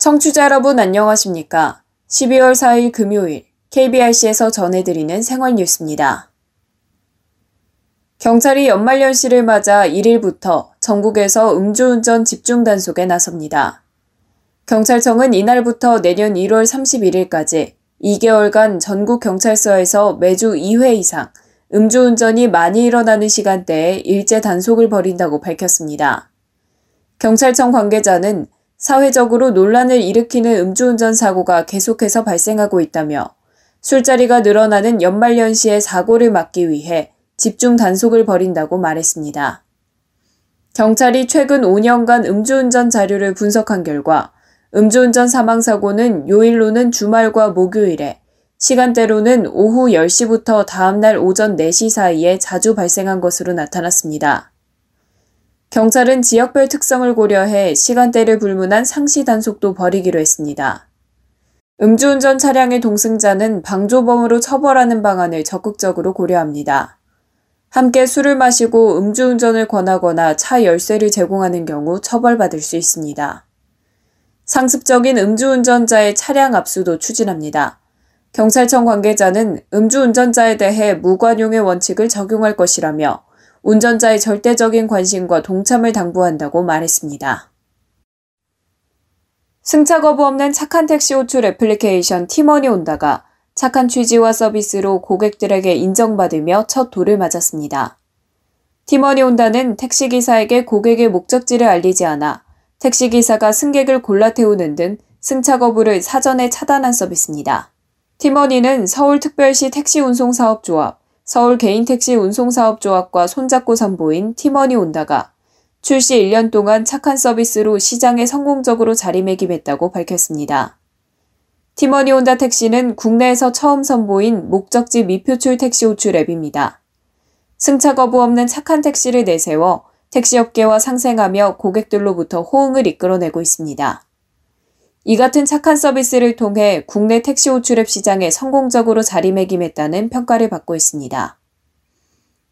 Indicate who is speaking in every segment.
Speaker 1: 청취자 여러분 안녕하십니까? 12월 4일 금요일 KBRC에서 전해드리는 생활 뉴스입니다. 경찰이 연말연시를 맞아 1일부터 전국에서 음주운전 집중 단속에 나섭니다. 경찰청은 이날부터 내년 1월 31일까지 2개월간 전국 경찰서에서 매주 2회 이상 음주운전이 많이 일어나는 시간대에 일제 단속을 벌인다고 밝혔습니다. 경찰청 관계자는 사회적으로 논란을 일으키는 음주운전 사고가 계속해서 발생하고 있다며 술자리가 늘어나는 연말연시의 사고를 막기 위해 집중 단속을 벌인다고 말했습니다. 경찰이 최근 5년간 음주운전 자료를 분석한 결과 음주운전 사망사고는 요일로는 주말과 목요일에 시간대로는 오후 10시부터 다음날 오전 4시 사이에 자주 발생한 것으로 나타났습니다. 경찰은 지역별 특성을 고려해 시간대를 불문한 상시 단속도 벌이기로 했습니다. 음주운전 차량의 동승자는 방조범으로 처벌하는 방안을 적극적으로 고려합니다. 함께 술을 마시고 음주운전을 권하거나 차 열쇠를 제공하는 경우 처벌받을 수 있습니다. 상습적인 음주운전자의 차량 압수도 추진합니다. 경찰청 관계자는 음주운전자에 대해 무관용의 원칙을 적용할 것이라며 운전자의 절대적인 관심과 동참을 당부한다고 말했습니다. 승차 거부 없는 착한 택시 호출 애플리케이션 티머니 온다가 착한 취지와 서비스로 고객들에게 인정받으며 첫 돌을 맞았습니다. 티머니 온다는 택시기사에게 고객의 목적지를 알리지 않아 택시기사가 승객을 골라 태우는 등 승차 거부를 사전에 차단한 서비스입니다. 티머니는 서울특별시 택시운송사업조합, 서울 개인택시 운송사업조합과 손잡고 선보인 팀원이 온다가 출시 1년 동안 착한 서비스로 시장에 성공적으로 자리매김했다고 밝혔습니다. 팀원이 온다 택시는 국내에서 처음 선보인 목적지 미표출 택시 호출 앱입니다. 승차 거부 없는 착한 택시를 내세워 택시업계와 상생하며 고객들로부터 호응을 이끌어내고 있습니다. 이 같은 착한 서비스를 통해 국내 택시 호출앱 시장에 성공적으로 자리매김했다는 평가를 받고 있습니다.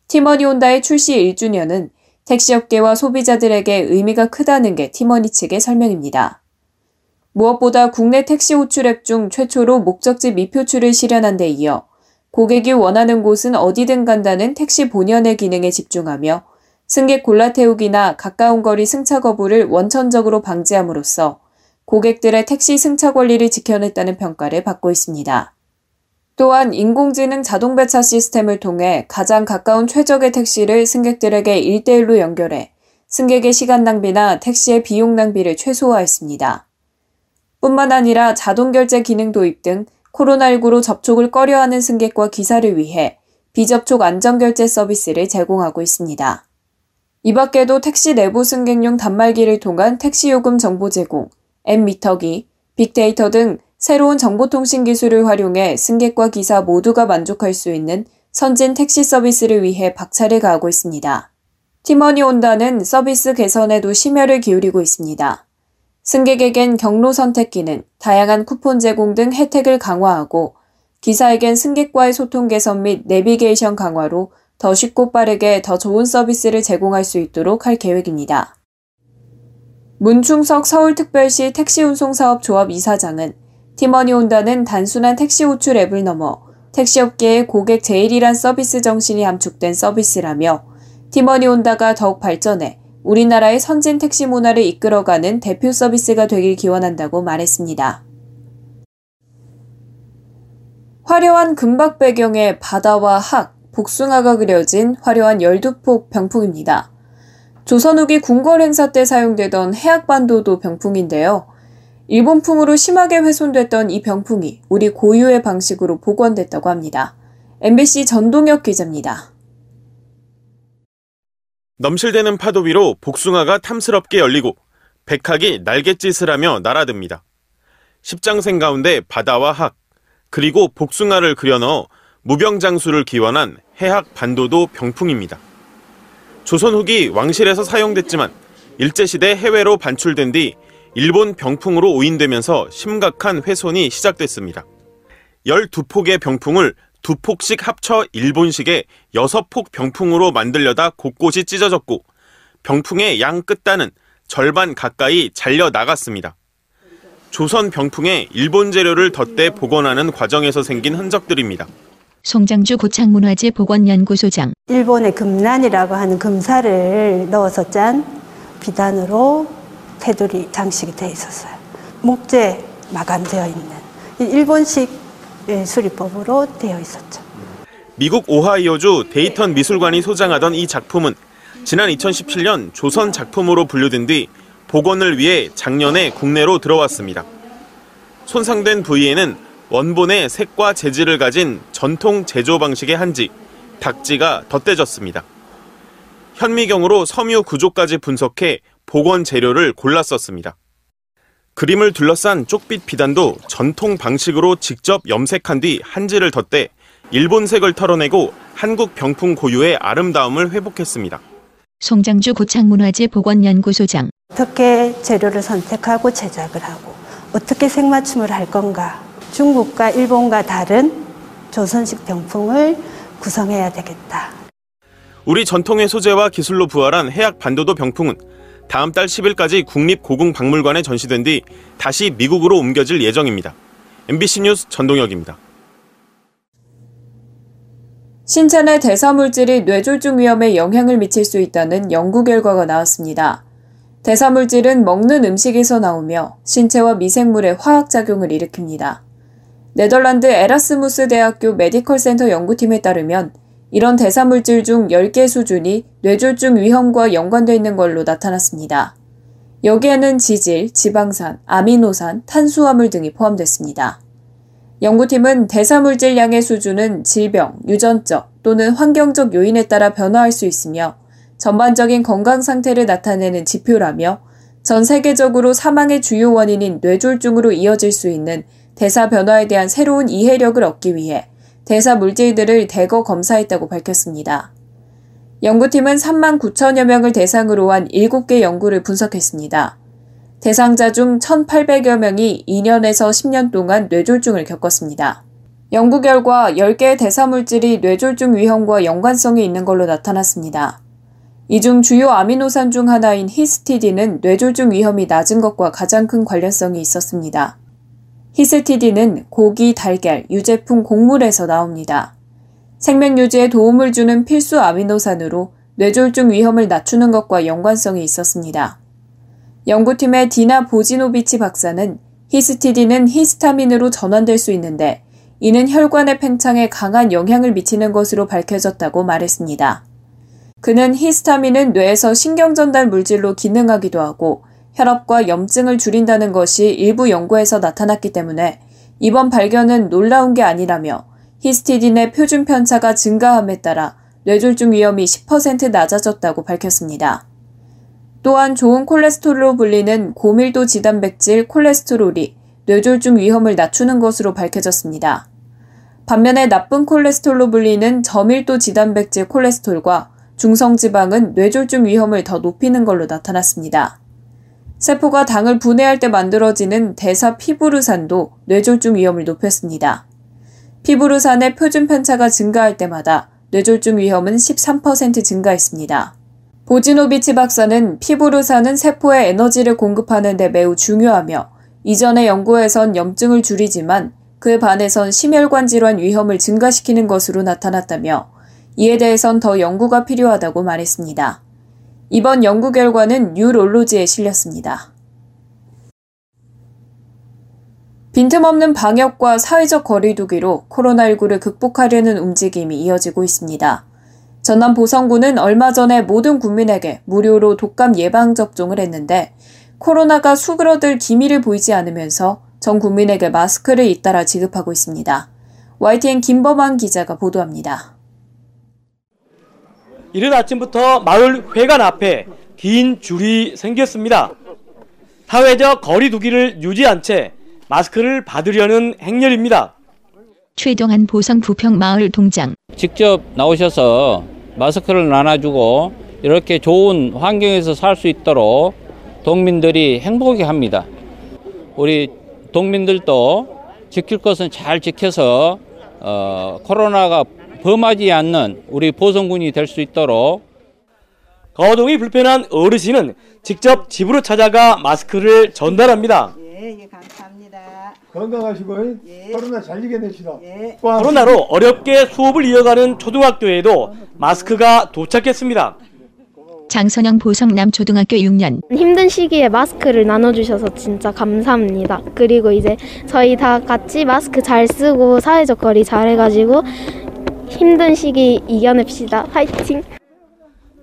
Speaker 1: 티머니 온다의 출시 1주년은 택시업계와 소비자들에게 의미가 크다는 게 티머니 측의 설명입니다. 무엇보다 국내 택시 호출앱 중 최초로 목적지 미표출을 실현한 데 이어 고객이 원하는 곳은 어디든 간다는 택시 본연의 기능에 집중하며 승객 골라 태우기나 가까운 거리 승차 거부를 원천적으로 방지함으로써 고객들의 택시 승차 권리를 지켜냈다는 평가를 받고 있습니다. 또한 인공지능 자동 배차 시스템을 통해 가장 가까운 최적의 택시를 승객들에게 1대1로 연결해 승객의 시간 낭비나 택시의 비용 낭비를 최소화했습니다. 뿐만 아니라 자동 결제 기능 도입 등 코로나19로 접촉을 꺼려하는 승객과 기사를 위해 비접촉 안전결제 서비스를 제공하고 있습니다. 이 밖에도 택시 내부 승객용 단말기를 통한 택시 요금 정보 제공, 앱 미터기, 빅데이터 등 새로운 정보통신 기술을 활용해 승객과 기사 모두가 만족할 수 있는 선진 택시 서비스를 위해 박차를 가하고 있습니다. 티머니 온다는 서비스 개선에도 심혈을 기울이고 있습니다. 승객에겐 경로 선택 기능, 다양한 쿠폰 제공 등 혜택을 강화하고 기사에겐 승객과의 소통 개선 및 내비게이션 강화로 더 쉽고 빠르게 더 좋은 서비스를 제공할 수 있도록 할 계획입니다. 문충석 서울특별시 택시운송사업 조합 이사장은 팀원이 온다는 단순한 택시 호출 앱을 넘어 택시업계의 고객 제일이란 서비스 정신이 함축된 서비스라며 팀원이 온다가 더욱 발전해 우리나라의 선진 택시 문화를 이끌어가는 대표 서비스가 되길 기원한다고 말했습니다. 화려한 금박 배경의 바다와 학, 복숭아가 그려진 화려한 열두폭 병풍입니다. 조선 후기 궁궐 행사 때 사용되던 해악반도도 병풍인데요. 일본풍으로 심하게 훼손됐던 이 병풍이 우리 고유의 방식으로 복원됐다고 합니다. MBC 전동혁 기자입니다.
Speaker 2: 넘실대는 파도 위로 복숭아가 탐스럽게 열리고 백학이 날갯짓을 하며 날아듭니다. 십장생 가운데 바다와 학, 그리고 복숭아를 그려넣어 무병장수를 기원한 해학 반도도 병풍입니다. 조선 후기 왕실에서 사용됐지만 일제시대 해외로 반출된 뒤 일본 병풍으로 오인되면서 심각한 훼손이 시작됐습니다. 12폭의 병풍을 두 폭씩 합쳐 일본식의 6폭 병풍으로 만들려다 곳곳이 찢어졌고 병풍의 양 끝단은 절반 가까이 잘려 나갔습니다. 조선 병풍에 일본 재료를 덧대 복원하는 과정에서 생긴 흔적들입니다.
Speaker 3: 송장주 고창문화재 복원연구소장
Speaker 4: 일본의 금란이라고 하는 금사를 넣어서 짠 비단으로 테두리 장식이 되어 있었어요. 목재 마감되어 있는 일본식 수리법으로 되어 있었죠.
Speaker 2: 미국 오하이오주 데이턴 미술관이 소장하던 이 작품은 지난 2017년 조선 작품으로 분류된 뒤 복원을 위해 작년에 국내로 들어왔습니다. 손상된 부위에는 원본의 색과 재질을 가진 전통 제조 방식의 한지, 닭지가 덧대졌습니다. 현미경으로 섬유 구조까지 분석해 복원 재료를 골라 썼습니다. 그림을 둘러싼 쪽빛 비단도 전통 방식으로 직접 염색한 뒤 한지를 덧대 일본색을 털어내고 한국 병풍 고유의 아름다움을 회복했습니다.
Speaker 3: 송장주 고창문화재 복원연구소장
Speaker 4: 어떻게 재료를 선택하고 제작을 하고 어떻게 색맞춤을 할 건가 중국과 일본과 다른 조선식 병풍을 구성해야 되겠다.
Speaker 2: 우리 전통의 소재와 기술로 부활한 해약 반도도 병풍은 다음 달 10일까지 국립고궁박물관에 전시된 뒤 다시 미국으로 옮겨질 예정입니다. MBC 뉴스 전동혁입니다.
Speaker 1: 신체 내 대사물질이 뇌졸중 위험에 영향을 미칠 수 있다는 연구 결과가 나왔습니다. 대사물질은 먹는 음식에서 나오며 신체와 미생물의 화학작용을 일으킵니다. 네덜란드 에라스무스 대학교 메디컬 센터 연구팀에 따르면 이런 대사물질 중 10개 수준이 뇌졸중 위험과 연관되어 있는 걸로 나타났습니다. 여기에는 지질, 지방산, 아미노산, 탄수화물 등이 포함됐습니다. 연구팀은 대사물질 양의 수준은 질병, 유전적 또는 환경적 요인에 따라 변화할 수 있으며 전반적인 건강 상태를 나타내는 지표라며 전 세계적으로 사망의 주요 원인인 뇌졸중으로 이어질 수 있는 대사 변화에 대한 새로운 이해력을 얻기 위해 대사 물질들을 대거 검사했다고 밝혔습니다. 연구팀은 3만 9천여 명을 대상으로 한 7개 연구를 분석했습니다. 대상자 중 1,800여 명이 2년에서 10년 동안 뇌졸중을 겪었습니다. 연구 결과 10개의 대사 물질이 뇌졸중 위험과 연관성이 있는 걸로 나타났습니다. 이 중 주요 아미노산 중 하나인 히스티딘은 뇌졸중 위험이 낮은 것과 가장 큰 관련성이 있었습니다. 히스티딘은 고기, 달걀, 유제품, 곡물에서 나옵니다. 생명 유지에 도움을 주는 필수 아미노산으로 뇌졸중 위험을 낮추는 것과 연관성이 있었습니다. 연구팀의 디나 보지노비치 박사는 히스티딘은 히스타민으로 전환될 수 있는데 이는 혈관의 팽창에 강한 영향을 미치는 것으로 밝혀졌다고 말했습니다. 그는 히스타민은 뇌에서 신경전달 물질로 기능하기도 하고 혈압과 염증을 줄인다는 것이 일부 연구에서 나타났기 때문에 이번 발견은 놀라운 게 아니라며 히스티딘의 표준 편차가 증가함에 따라 뇌졸중 위험이 10% 낮아졌다고 밝혔습니다. 또한 좋은 콜레스테롤로 불리는 고밀도 지단백질 콜레스테롤이 뇌졸중 위험을 낮추는 것으로 밝혀졌습니다. 반면에 나쁜 콜레스테롤로 불리는 저밀도 지단백질 콜레스테롤과 중성지방은 뇌졸중 위험을 더 높이는 걸로 나타났습니다. 세포가 당을 분해할 때 만들어지는 대사 피부르산도 뇌졸중 위험을 높였습니다. 피부르산의 표준 편차가 증가할 때마다 뇌졸중 위험은 13% 증가했습니다. 보지노비치 박사는 피부르산은 세포에 에너지를 공급하는 데 매우 중요하며 이전의 연구에선 염증을 줄이지만 그에 반해선 심혈관 질환 위험을 증가시키는 것으로 나타났다며 이에 대해선 더 연구가 필요하다고 말했습니다. 이번 연구 결과는 뉴롤로지에 실렸습니다. 빈틈없는 방역과 사회적 거리두기로 코로나19를 극복하려는 움직임이 이어지고 있습니다. 전남 보성구는 얼마 전에 모든 국민에게 무료로 독감 예방접종을 했는데 코로나가 수그러들 기미를 보이지 않으면서 전 국민에게 마스크를 잇따라 지급하고 있습니다. YTN 김범환 기자가 보도합니다.
Speaker 5: 이른 아침부터 마을 회관 앞에 긴 줄이 생겼습니다. 사회적 거리두기를 유지한 채 마스크를 받으려는 행렬입니다.
Speaker 3: 최동한 보성 부평 마을 동장
Speaker 6: 직접 나오셔서 마스크를 나눠주고 이렇게 좋은 환경에서 살 수 있도록 동민들이 행복해 합니다. 우리 동민들도 지킬 것은 잘 지켜서 어, 코로나가 범하지 않는 우리 보성군이 될 수 있도록
Speaker 5: 거동이 불편한 어르신은 직접 집으로 찾아가 마스크를 전달합니다.
Speaker 7: 예, 예, 감사합니다.
Speaker 8: 건강하시고 코로나 잘 이겨내시라.
Speaker 7: 예.
Speaker 5: 코로나로 어렵게 수업을 이어가는 초등학교에도 마스크가 도착했습니다.
Speaker 3: 장선영 보성 남 초등학교 6년
Speaker 9: 힘든 시기에 마스크를 나눠주셔서 진짜 감사합니다. 그리고 이제 저희 다 같이 마스크 잘 쓰고 사회적 거리 잘 해가지고 힘든 시기 이겨냅시다. 화이팅!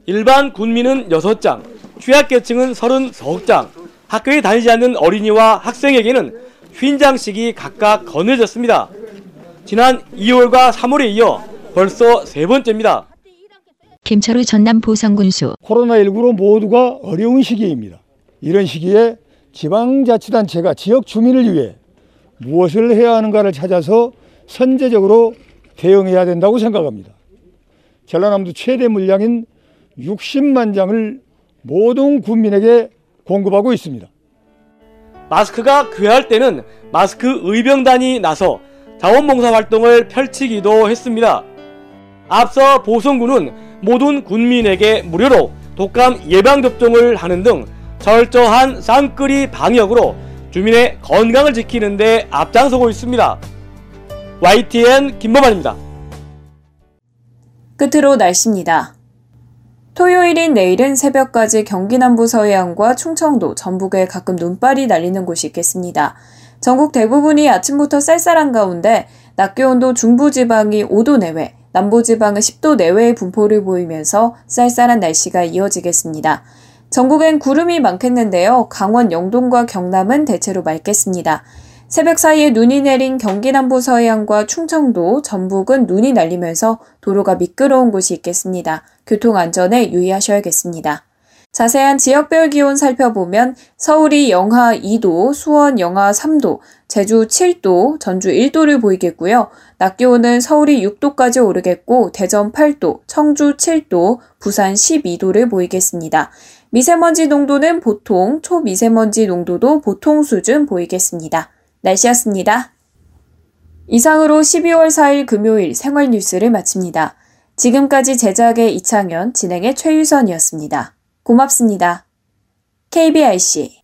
Speaker 5: 일반 군민은 6장, 취약계층은 33장, 학교에 다니지 않는 어린이와 학생에게는 휜장식이 각각 건네졌습니다. 지난 2월과 3월에 이어 벌써 세 번째입니다.
Speaker 3: 김철우 전남 보성군수
Speaker 8: 코로나19로 모두가 어려운 시기입니다. 이런 시기에 지방자치단체가 지역 주민을 위해 무엇을 해야 하는가를 찾아서 선제적으로 대응해야 된다고 생각합니다. 전라남도 최대 물량인 60만 장을 모든 국민에게 공급하고 있습니다.
Speaker 5: 마스크가 귀할 때는 마스크 의병단이 나서 자원봉사 활동을 펼치기도 했습니다. 앞서 보성군은 모든 군민에게 무료로 독감 예방접종을 하는 등 철저한 쌍끌이 방역으로 주민의 건강을 지키는 데 앞장서고 있습니다. YTN 김범환입니다.
Speaker 1: 끝으로 날씨입니다. 토요일인 내일은 새벽까지 경기 남부 서해안과 충청도, 전북에 가끔 눈발이 날리는 곳이 있겠습니다. 전국 대부분이 아침부터 쌀쌀한 가운데 낮 기온도 중부지방이 5도 내외, 남부지방은 10도 내외의 분포를 보이면서 쌀쌀한 날씨가 이어지겠습니다. 전국엔 구름이 많겠는데요. 강원 영동과 경남은 대체로 맑겠습니다. 새벽 사이에 눈이 내린 경기 남부 서해안과 충청도, 전북은 눈이 날리면서 도로가 미끄러운 곳이 있겠습니다. 교통 안전에 유의하셔야겠습니다. 자세한 지역별 기온 살펴보면 서울이 영하 2도, 수원 영하 3도, 제주 7도, 전주 1도를 보이겠고요. 낮 기온은 서울이 6도까지 오르겠고 대전 8도, 청주 7도, 부산 12도를 보이겠습니다. 미세먼지 농도는 보통, 초미세먼지 농도도 보통 수준 보이겠습니다. 날씨였습니다. 이상으로 12월 4일 금요일 생활 뉴스를 마칩니다. 지금까지 제작의 이창현, 진행의 최유선이었습니다. 고맙습니다. KBRC